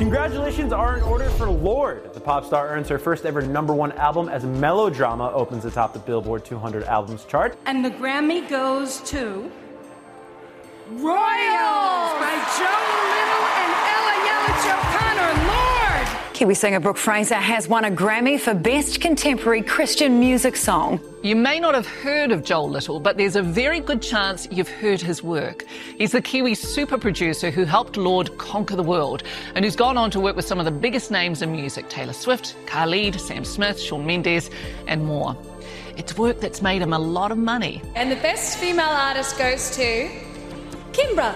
Congratulations are in order for Lorde. The pop star earns her first ever number one album as Melodrama opens atop the Billboard 200 albums chart. And the Grammy goes to Royals by Joel Little and Ella Yelich O'Connor. Lorde! Kiwi singer Brooke Fraser has won a Grammy for Best Contemporary Christian Music Song. You may not have heard of Joel Little, but there's a very good chance you've heard his work. He's the Kiwi super producer who helped Lorde conquer the world and who's gone on to work with some of the biggest names in music Taylor Swift, Khalid, Sam Smith, Shawn Mendes, and more. It's work that's made him a lot of money. And the best female artist goes to Kimbra.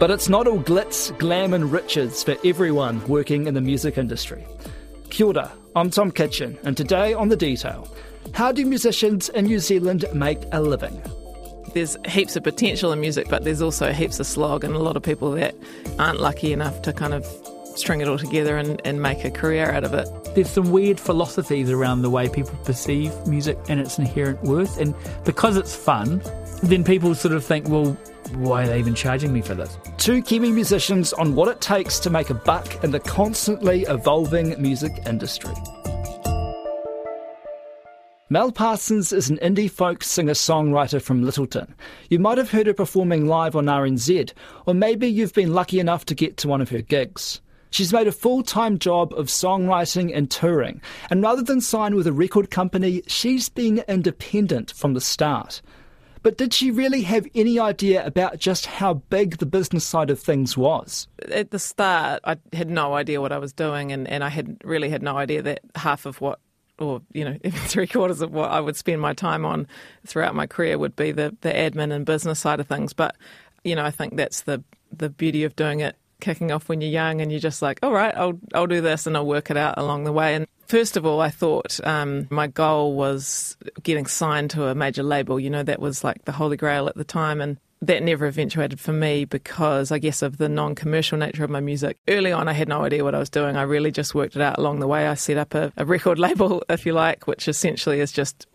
But it's not all glitz, glam, and riches for everyone working in the music industry. Kia ora, I'm Tom Kitchen, and today on The Detail, how do musicians in New Zealand make a living? There's heaps of potential in music, but there's also heaps of slog, and a lot of people that aren't lucky enough to kind of string it all together and, and make a career out of it. There's some weird philosophies around the way people perceive music and its inherent worth, and because it's fun, then people sort of think, well, why are they even charging me for this? Two Kiwi musicians on what it takes to make a buck in the constantly evolving music industry. Mel Parsons is an indie folk singer songwriter from Lyttelton. You might have heard her performing live on RNZ, or maybe you've been lucky enough to get to one of her gigs. She's made a full time job of songwriting and touring, and rather than sign with a record company, she's been independent from the start. But did she really have any idea about just how big the business side of things was? At the start, I had no idea what I was doing, and, and I had really had no idea that half of what or you know even three quarters of what I would spend my time on throughout my career would be the the admin and business side of things. But you know I think that's the the beauty of doing it kicking off when you're young and you're just like, all right, I'll I'll do this and I'll work it out along the way. And first of all, I thought um, my goal was getting signed to a major label. You know that was like the holy grail at the time and. That never eventuated for me because I guess of the non commercial nature of my music. Early on, I had no idea what I was doing. I really just worked it out along the way. I set up a, a record label, if you like, which essentially is just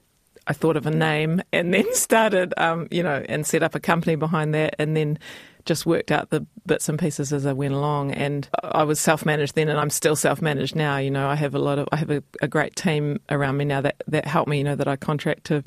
I thought of a name and then started, um, you know, and set up a company behind that and then just worked out the bits and pieces as I went along. And I was self managed then and I'm still self managed now. You know, I have a lot of, I have a, a great team around me now that, that help me, you know, that I contract to,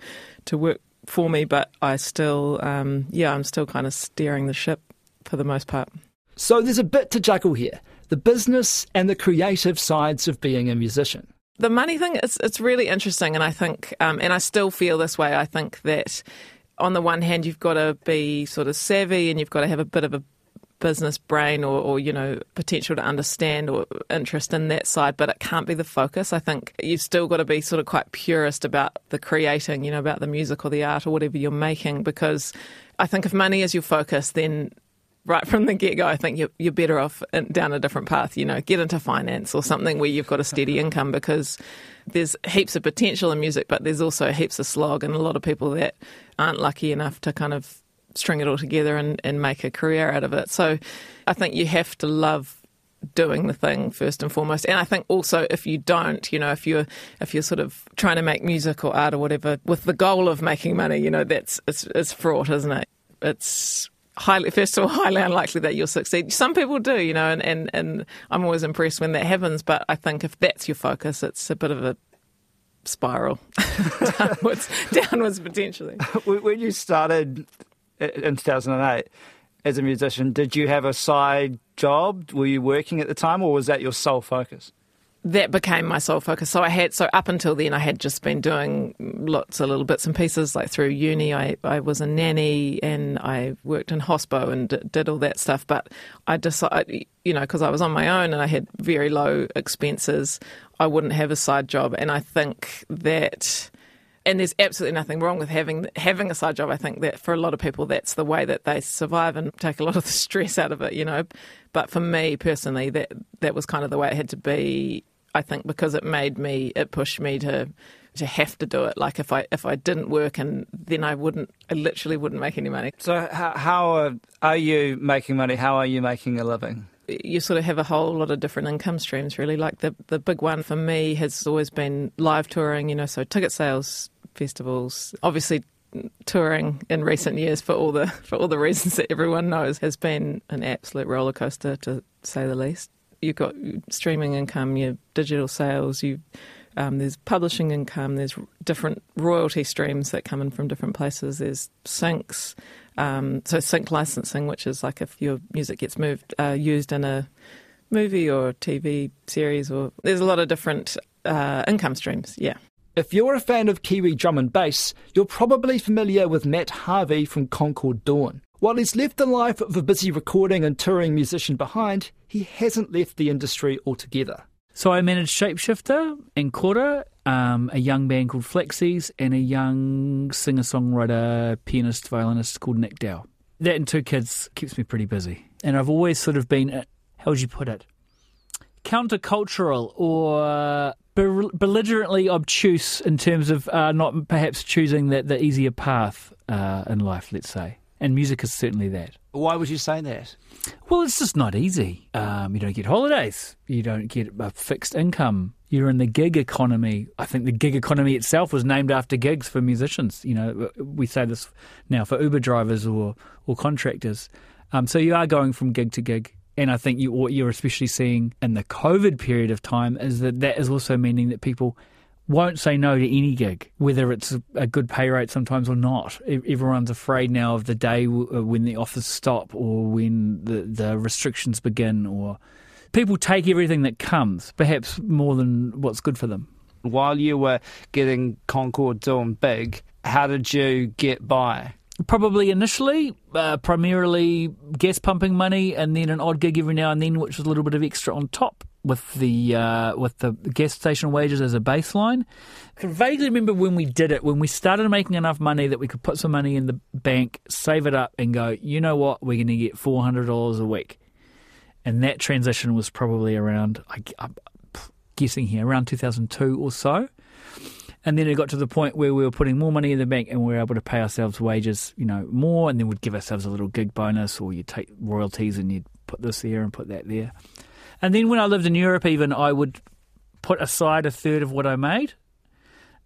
to work for me, but I still, um, yeah, I'm still kind of steering the ship for the most part. So there's a bit to juggle here the business and the creative sides of being a musician. The money thing, it's, it's really interesting. And I think, um, and I still feel this way, I think that on the one hand, you've got to be sort of savvy and you've got to have a bit of a business brain or, or, you know potential to understand or interest in that side but it can't be the focus i think you've still got to be sort of quite purist about the creating you know about the music or the art or whatever you're making because i think if money is your focus then right from the get go, I think you're, you're better off down a different path. You know, get into finance or something where you've got a steady income because there's heaps of potential in music, but there's also heaps of slog and a lot of people that aren't lucky enough to kind of string it all together and, and make a career out of it. So I think you have to love doing the thing first and foremost. And i think also if you don't you know if you're if you're sort of trying to make music or art or whatever with the goal of making money you know that's it's, it's fraught isn't it? It's highly first of all highly unlikely that you'll succeed. Some people do you know and, and and i'm always impressed when that happens but i think if that's your focus it's a bit of a spiral downwards downwards potentially. When you started Uh, in 2008 as a musician, did you have a side job? Were you working at the time, or was that your sole focus? That became my sole focus. So I had so up until then I had just been doing lots of little bits and pieces. Like through uni, I, I was a nanny and I worked in hospo and d- did all that stuff. But I decided, you know, because I was on my own and I had very low expenses, I wouldn't have a side job. And I think that and there's absolutely nothing wrong with having having a side job. I think that for a lot of people, that's the way that they survive and take a lot of the stress out of it, you know. But for me personally, that that was kind of the way it had to be. I think because it made me, it pushed me to to have to do it. Like if I if I didn't work, and then I wouldn't, I literally wouldn't make any money. So how, how are, are you making money? How are you making a living? You sort of have a whole lot of different income streams, really. Like the the big one for me has always been live touring, you know, so ticket sales, festivals. Obviously, touring in recent years for all the for all the reasons that everyone knows has been an absolute roller coaster to say the least. You've got streaming income, your digital sales, you um, there's publishing income, there's different royalty streams that come in from different places. There's syncs, um, so sync licensing, which is like if your music gets moved uh, used in a movie or TV series, or there's a lot of different uh, income streams. Yeah. If you're a fan of Kiwi drum and bass, you're probably familiar with Matt Harvey from Concord Dawn. While he's left the life of a busy recording and touring musician behind, he hasn't left the industry altogether. So I managed Shapeshifter and Kora, um, a young band called Flexies, and a young singer-songwriter, pianist, violinist called Nick Dow. That and two kids keeps me pretty busy. And I've always sort of been, how would you put it, countercultural or belligerently obtuse in terms of uh, not perhaps choosing the, the easier path uh, in life, let's say. And music is certainly that. Why would you say that? Well, it's just not easy. Um, you don't get holidays. You don't get a fixed income. You're in the gig economy. I think the gig economy itself was named after gigs for musicians. You know, we say this now for Uber drivers or or contractors. Um, so you are going from gig to gig. And I think you, what you're especially seeing in the COVID period of time is that that is also meaning that people won't say no to any gig, whether it's a good pay rate sometimes or not. Everyone's afraid now of the day uh, when the offers stop or when the, the restrictions begin, or people take everything that comes, perhaps more than what's good for them. While you were getting Concord Dawn big, how did you get by? Probably initially, uh, primarily gas pumping money, and then an odd gig every now and then, which was a little bit of extra on top with the uh, with the gas station wages as a baseline. I can vaguely remember when we did it, when we started making enough money that we could put some money in the bank, save it up, and go. You know what? We're going to get four hundred dollars a week, and that transition was probably around. I, I'm guessing here around two thousand two or so. And then it got to the point where we were putting more money in the bank and we were able to pay ourselves wages, you know, more, and then we'd give ourselves a little gig bonus, or you'd take royalties and you'd put this there and put that there. And then when I lived in Europe, even I would put aside a third of what I made.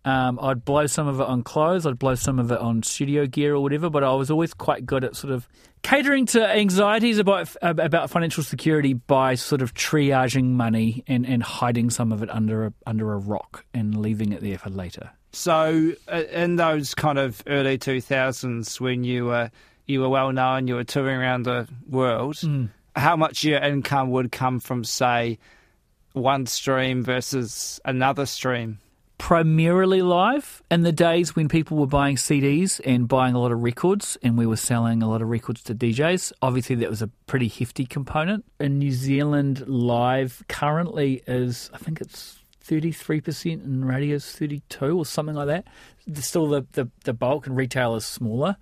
Um, I'd blow some of it on clothes, I'd blow some of it on studio gear or whatever, but I was always quite good at sort of catering to anxieties about about financial security by sort of triaging money and, and hiding some of it under a, under a rock and leaving it there for later. So, uh, in those kind of early two thousands, when you were you were well known, you were touring around the world. Mm how much your income would come from, say, one stream versus another stream? Primarily live in the days when people were buying CDs and buying a lot of records, and we were selling a lot of records to DJs. Obviously, that was a pretty hefty component. In New Zealand, live currently is, I think it's 33% and radio is 32 or something like that. Still, the, the, the bulk and retail is smaller.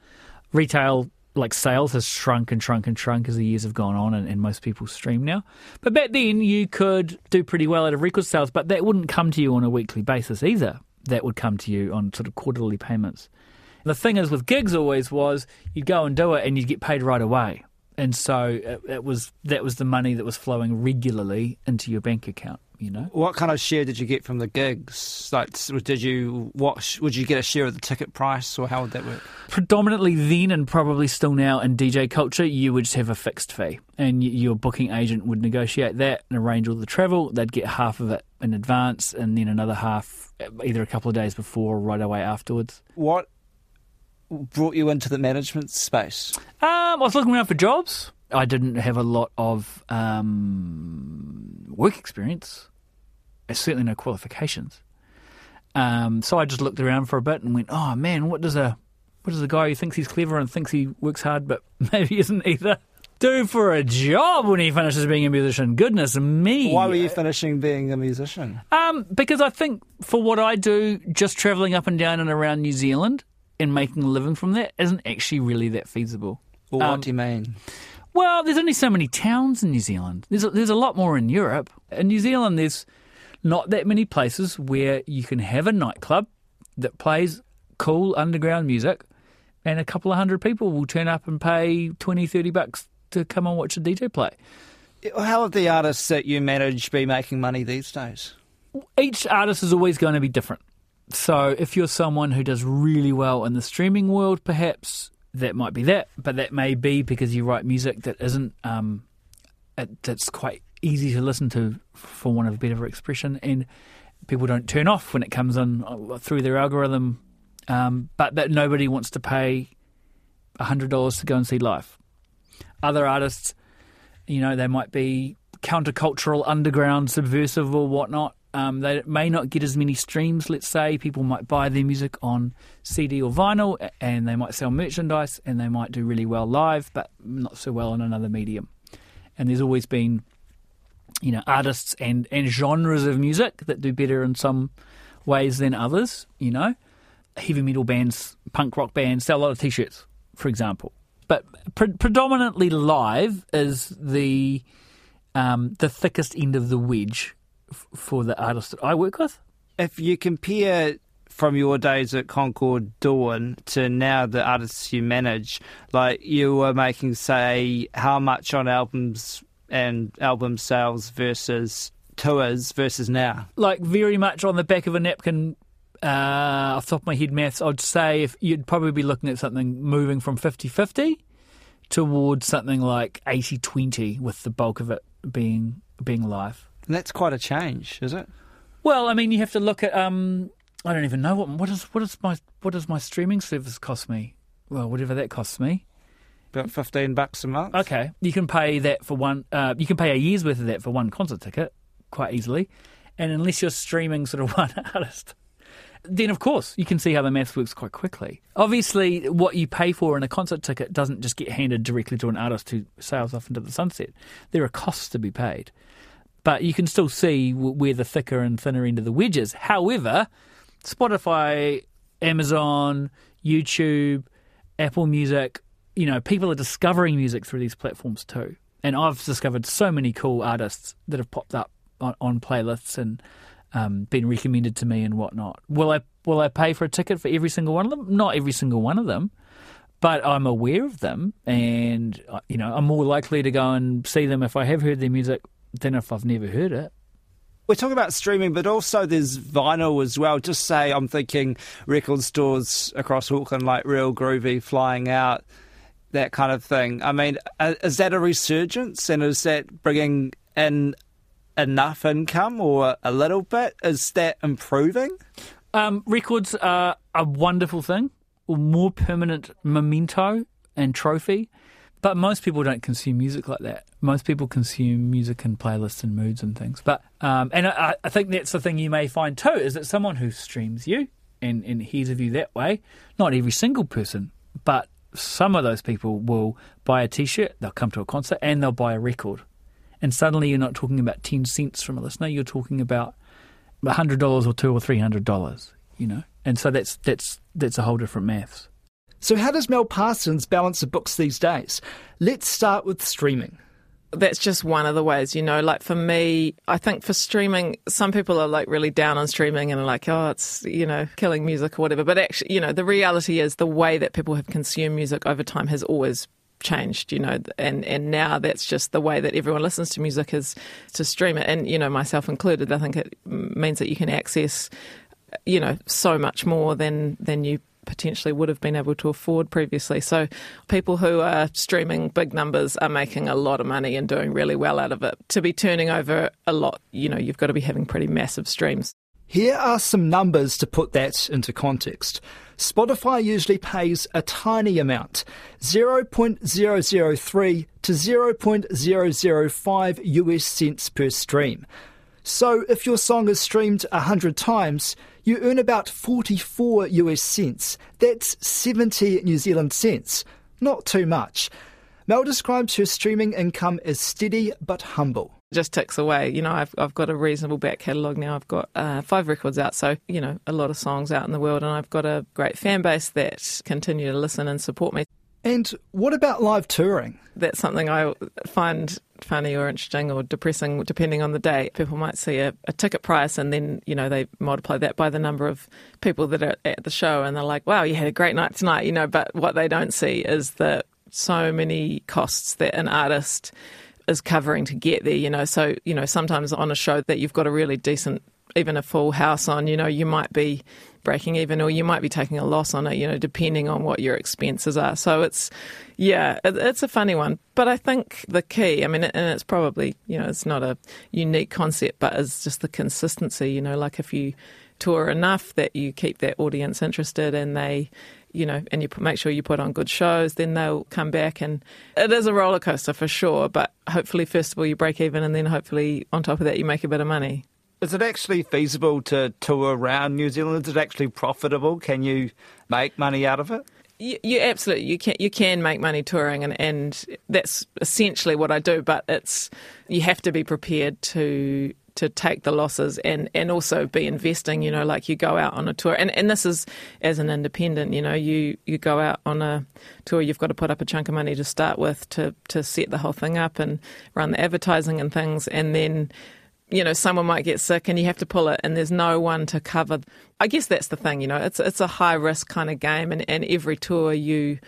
Retail like sales has shrunk and shrunk and shrunk as the years have gone on and, and, most people stream now. But back then you could do pretty well out of record sales, but that wouldn't come to you on a weekly basis either. That would come to you on sort of quarterly payments. The thing is with gigs always was you'd go and do it and you'd get paid right away. And so it, it was that was the money that was flowing regularly into your bank account you know. What kind of share did you get from the gigs? Like, did you what? Would you get a share of the ticket price, or how would that work? Predominantly then, and probably still now in DJ culture, you would just have a fixed fee, and your booking agent would negotiate that and arrange all the travel. They'd get half of it in advance, and then another half either a couple of days before or right away afterwards. What brought you into the management space? Um, I was looking around for jobs. I didn't have a lot of um, work experience certainly no qualifications. Um, so I just looked around for a bit and went, "Oh man, what does a what does a guy who thinks he's clever and thinks he works hard but maybe isn't either do for a job when he finishes being a musician? Goodness me! Why were you finishing being a musician? Um, because I think for what I do, just travelling up and down and around New Zealand and making a living from that isn't actually really that feasible. Well, what um, do you mean? Well, there's only so many towns in New Zealand. There's a, there's a lot more in Europe. In New Zealand, there's not that many places where you can have a nightclub that plays cool underground music and a couple of hundred people will turn up and pay 20, 30 bucks to come and watch a DJ play. How have the artists that you manage be making money these days? Each artist is always going to be different. So if you're someone who does really well in the streaming world, perhaps that might be that, but that may be because you write music that isn't um, it, that's quite easy to listen to, for want of a better expression, and people don't turn off when it comes in uh, through their algorithm. Um, but that nobody wants to pay hundred dollars to go and see live. Other artists, you know, they might be countercultural, underground, subversive, or whatnot. Um, they may not get as many streams. Let's say people might buy their music on CD or vinyl, and they might sell merchandise, and they might do really well live, but not so well in another medium. And there's always been, you know, artists and and genres of music that do better in some ways than others. You know, heavy metal bands, punk rock bands sell a lot of t-shirts, for example. But pre- predominantly live is the um, the thickest end of the wedge f- for the artists that I work with. If you compare from your days at Concord Dawn to now the artists you manage, like you were making, say, how much on albums and album sales versus tours versus now? Like very much on the back of a napkin. Uh, off the top of my head, maths, I'd say if you'd probably be looking at something moving from 50 50 towards something like 80 20, with the bulk of it being being live. And that's quite a change, is it? Well, I mean, you have to look at. Um, I don't even know what what is what is my what does my streaming service cost me? Well, whatever that costs me. About fifteen bucks a month. Okay, you can pay that for one. Uh, you can pay a year's worth of that for one concert ticket quite easily, and unless you're streaming sort of one artist, then of course you can see how the maths works quite quickly. Obviously, what you pay for in a concert ticket doesn't just get handed directly to an artist who sails off into the sunset. There are costs to be paid, but you can still see where the thicker and thinner end of the wedge is. However, Spotify, Amazon, YouTube, Apple Music, you know, people are discovering music through these platforms too. And I've discovered so many cool artists that have popped up on, on playlists and um, been recommended to me and whatnot. Will I will I pay for a ticket for every single one of them? Not every single one of them, but I'm aware of them, and uh, you know I'm more likely to go and see them if I have heard their music than if I've never heard it. We're talking about streaming, but also there's vinyl as well. Just say I'm thinking record stores across Auckland like Real Groovy flying out, that kind of thing. I mean, is that a resurgence, and is that bringing in enough income or a little bit? Is that improving? Um, records are a wonderful thing, more permanent memento and trophy. But most people don't consume music like that. Most people consume music in playlists and moods and things. But um, and I, I think that's the thing you may find too is that someone who streams you and, and hears of you that way, not every single person, but some of those people will buy a T-shirt, they'll come to a concert, and they'll buy a record. And suddenly you're not talking about ten cents from a listener. You're talking about hundred dollars or two or three hundred dollars. You know, and so that's that's that's a whole different maths. So, how does Mel Parsons balance the books these days? Let's start with streaming. That's just one of the ways, you know. Like for me, I think for streaming, some people are like really down on streaming and are like, oh, it's, you know, killing music or whatever. But actually, you know, the reality is the way that people have consumed music over time has always changed, you know, and, and now that's just the way that everyone listens to music is to stream it. And, you know, myself included, I think it means that you can access, you know, so much more than, than you potentially would have been able to afford previously. So people who are streaming big numbers are making a lot of money and doing really well out of it. To be turning over a lot, you know, you've got to be having pretty massive streams. Here are some numbers to put that into context. Spotify usually pays a tiny amount, 0.003 to 0.005 US cents per stream. So if your song is streamed 100 times, you earn about 44 US cents. That's 70 New Zealand cents. Not too much. Mel describes her streaming income as steady but humble. Just ticks away. You know, I've, I've got a reasonable back catalogue now. I've got uh, five records out, so, you know, a lot of songs out in the world, and I've got a great fan base that continue to listen and support me. And what about live touring? That's something I find funny or interesting or depressing depending on the day. People might see a, a, ticket price and then, you know, they multiply that by the number of people that are at the show and they're like, wow, you had a great night tonight, you know, but what they don't see is the so many costs that an artist is covering to get there, you know. So, you know, sometimes on a show that you've got a really decent even a full house on, you know, you might be breaking even, or you might be taking a loss on it, you know, depending on what your expenses are. So it's, yeah, it, it's a funny one. But I think the key, I mean, and it's probably, you know, it's not a unique concept, but it's just the consistency, you know, like if you tour enough that you keep that audience interested and they, you know, and you make sure you put on good shows, then they'll come back. And it is a roller coaster for sure. But hopefully, first of all, you break even, and then hopefully, on top of that, you make a bit of money. Is it actually feasible to tour around New Zealand? Is it actually profitable? Can you make money out of it? You, you absolutely you can you can make money touring and, and that's essentially what I do but it's you have to be prepared to to take the losses and, and also be investing, you know, like you go out on a tour. And, and this is as an independent, you know, you, you go out on a tour, you've got to put up a chunk of money to start with to, to set the whole thing up and run the advertising and things. And then you know, someone might get sick and you have to pull it and there's no one to cover. I guess that's the thing, you know, it's it's a high risk kind of game and, and every tour you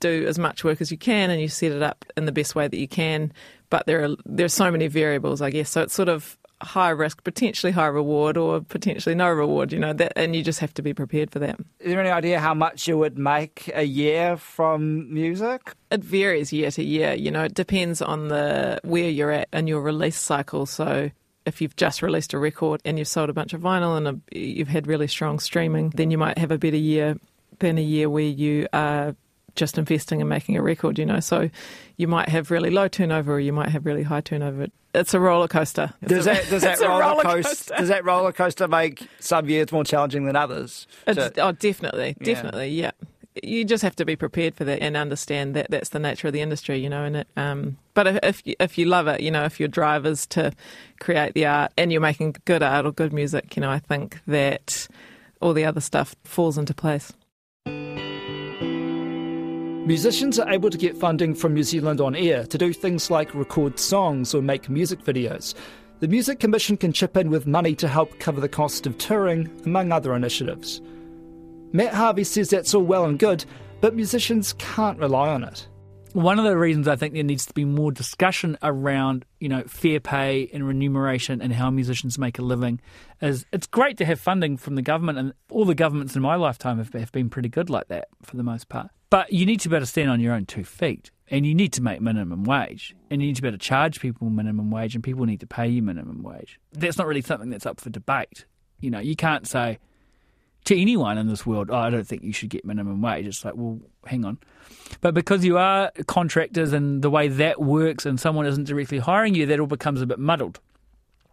do as much work as you can and you set it up in the best way that you can. But there are there's so many variables, I guess. So it's sort of high risk, potentially high reward, or potentially no reward. You know that, and you just have to be prepared for that. Is there any idea how much you would make a year from music? It varies year to year. You know, it depends on the where you're at in your release cycle. So if you've just released a record and you've sold a bunch of vinyl and a, you've had really strong streaming, then you might have a better year than a year where you are just investing and making a record, you know. So you might have really low turnover or you might have really high turnover. It's a roller coaster. It's does a, that does that roller, roller coaster, coaster, does that roller coaster make some years more challenging than others? To, oh, definitely, definitely, yeah. yeah you just have to be prepared for that and understand that that's the nature of the industry, you know. And it, um, but if if you, if you love it, you know, if your drive is to create the art and you're making good art or good music, you know, I think that all the other stuff falls into place. Musicians are able to get funding from New Zealand on air to do things like record songs or make music videos. The Music Commission can chip in with money to help cover the cost of touring, among other initiatives. Matt Harvey says that's all well and good, but musicians can't rely on it. One of the reasons I think there needs to be more discussion around, you know, fair pay and remuneration and how musicians make a living is it's great to have funding from the government and all the governments in my lifetime have, have been pretty good like that for the most part. But you need to be able to stand on your own two feet and you need to make minimum wage and you need to be able to charge people minimum wage and people need to pay you minimum wage. That's not really something that's up for debate. You know, you can't say, to anyone in this world, oh, I don't think you should get minimum wage. It's like, well, hang on. But because you are contractors and the way that works and someone isn't directly hiring you, that all becomes a bit muddled.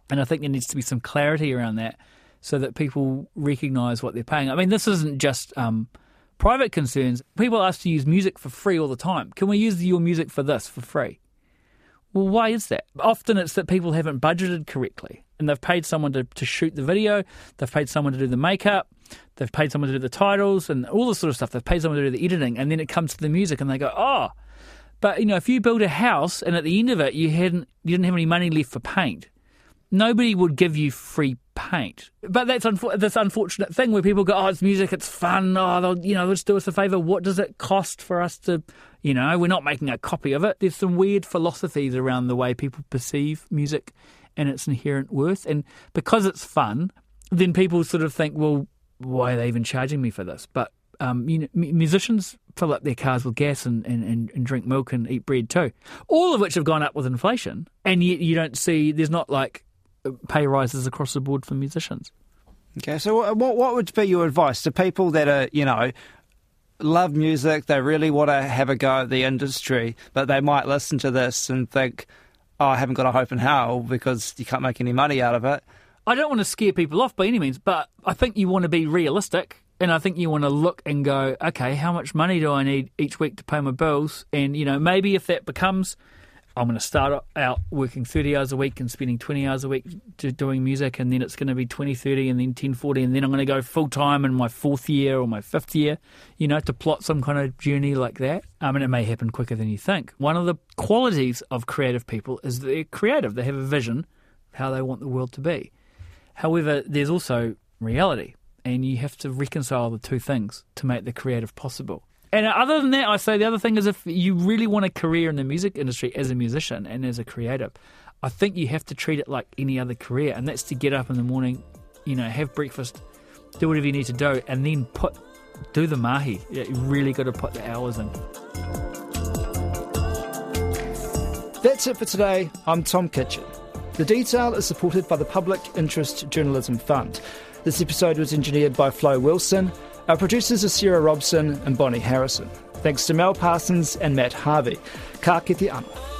And I think there needs to be some clarity around that so that people recognise what they're paying. I mean, this isn't just um, private concerns. People ask to use music for free all the time. Can we use your music for this for free? Well, why is that? Often it's that people haven't budgeted correctly and they've paid someone to, to shoot the video, they've paid someone to do the makeup, they've paid someone to do the titles and all this sort of stuff. They've paid someone to do the editing, and then it comes to the music, and they go, oh. But you know, if you build a house and at the end of it you hadn't, you didn't have any money left for paint, nobody would give you free paint. But that's this unfortunate thing where people go, "Oh, it's music, it's fun. Oh, they'll, you know, let's do us a favour. What does it cost for us to, you know, we're not making a copy of it." There's some weird philosophies around the way people perceive music and its inherent worth. And because it's fun, then people sort of think, well, why are they even charging me for this? But um, you know, musicians fill up their cars with gas and, and, and, drink milk and eat bread too, all of which have gone up with inflation. And yet you don't see, there's not like pay rises across the board for musicians. Okay, so what what would be your advice to people that are, you know, love music, they really want to have a go at the industry, but they might listen to this and think, oh, I haven't got a hope in hell because you can't make any money out of it. I don't want to scare people off by any means, but I think you want to be realistic. And I think you want to look and go, okay, how much money do I need each week to pay my bills? And, you know, maybe if that becomes I'm going to start out working 30 hours a week and spending 20 hours a week doing music, and then it's going to be 20, 30, and then 10, 40, and then I'm going to go full time in my fourth year or my fifth year, you know, to plot some kind of journey like that. I mean, it may happen quicker than you think. One of the qualities of creative people is they're creative, they have a vision of how they want the world to be. However, there's also reality, and you have to reconcile the two things to make the creative possible. And other than that, I say the other thing is if you really want a career in the music industry as a musician and as a creative, I think you have to treat it like any other career, and that's to get up in the morning, you know, have breakfast, do whatever you need to do, and then put do the mahi. You really got to put the hours in. That's it for today. I'm Tom Kitchen. The detail is supported by the Public Interest Journalism Fund. This episode was engineered by Flo Wilson. Our producers are Sarah Robson and Bonnie Harrison. Thanks to Mel Parsons and Matt Harvey. Ka kite anō.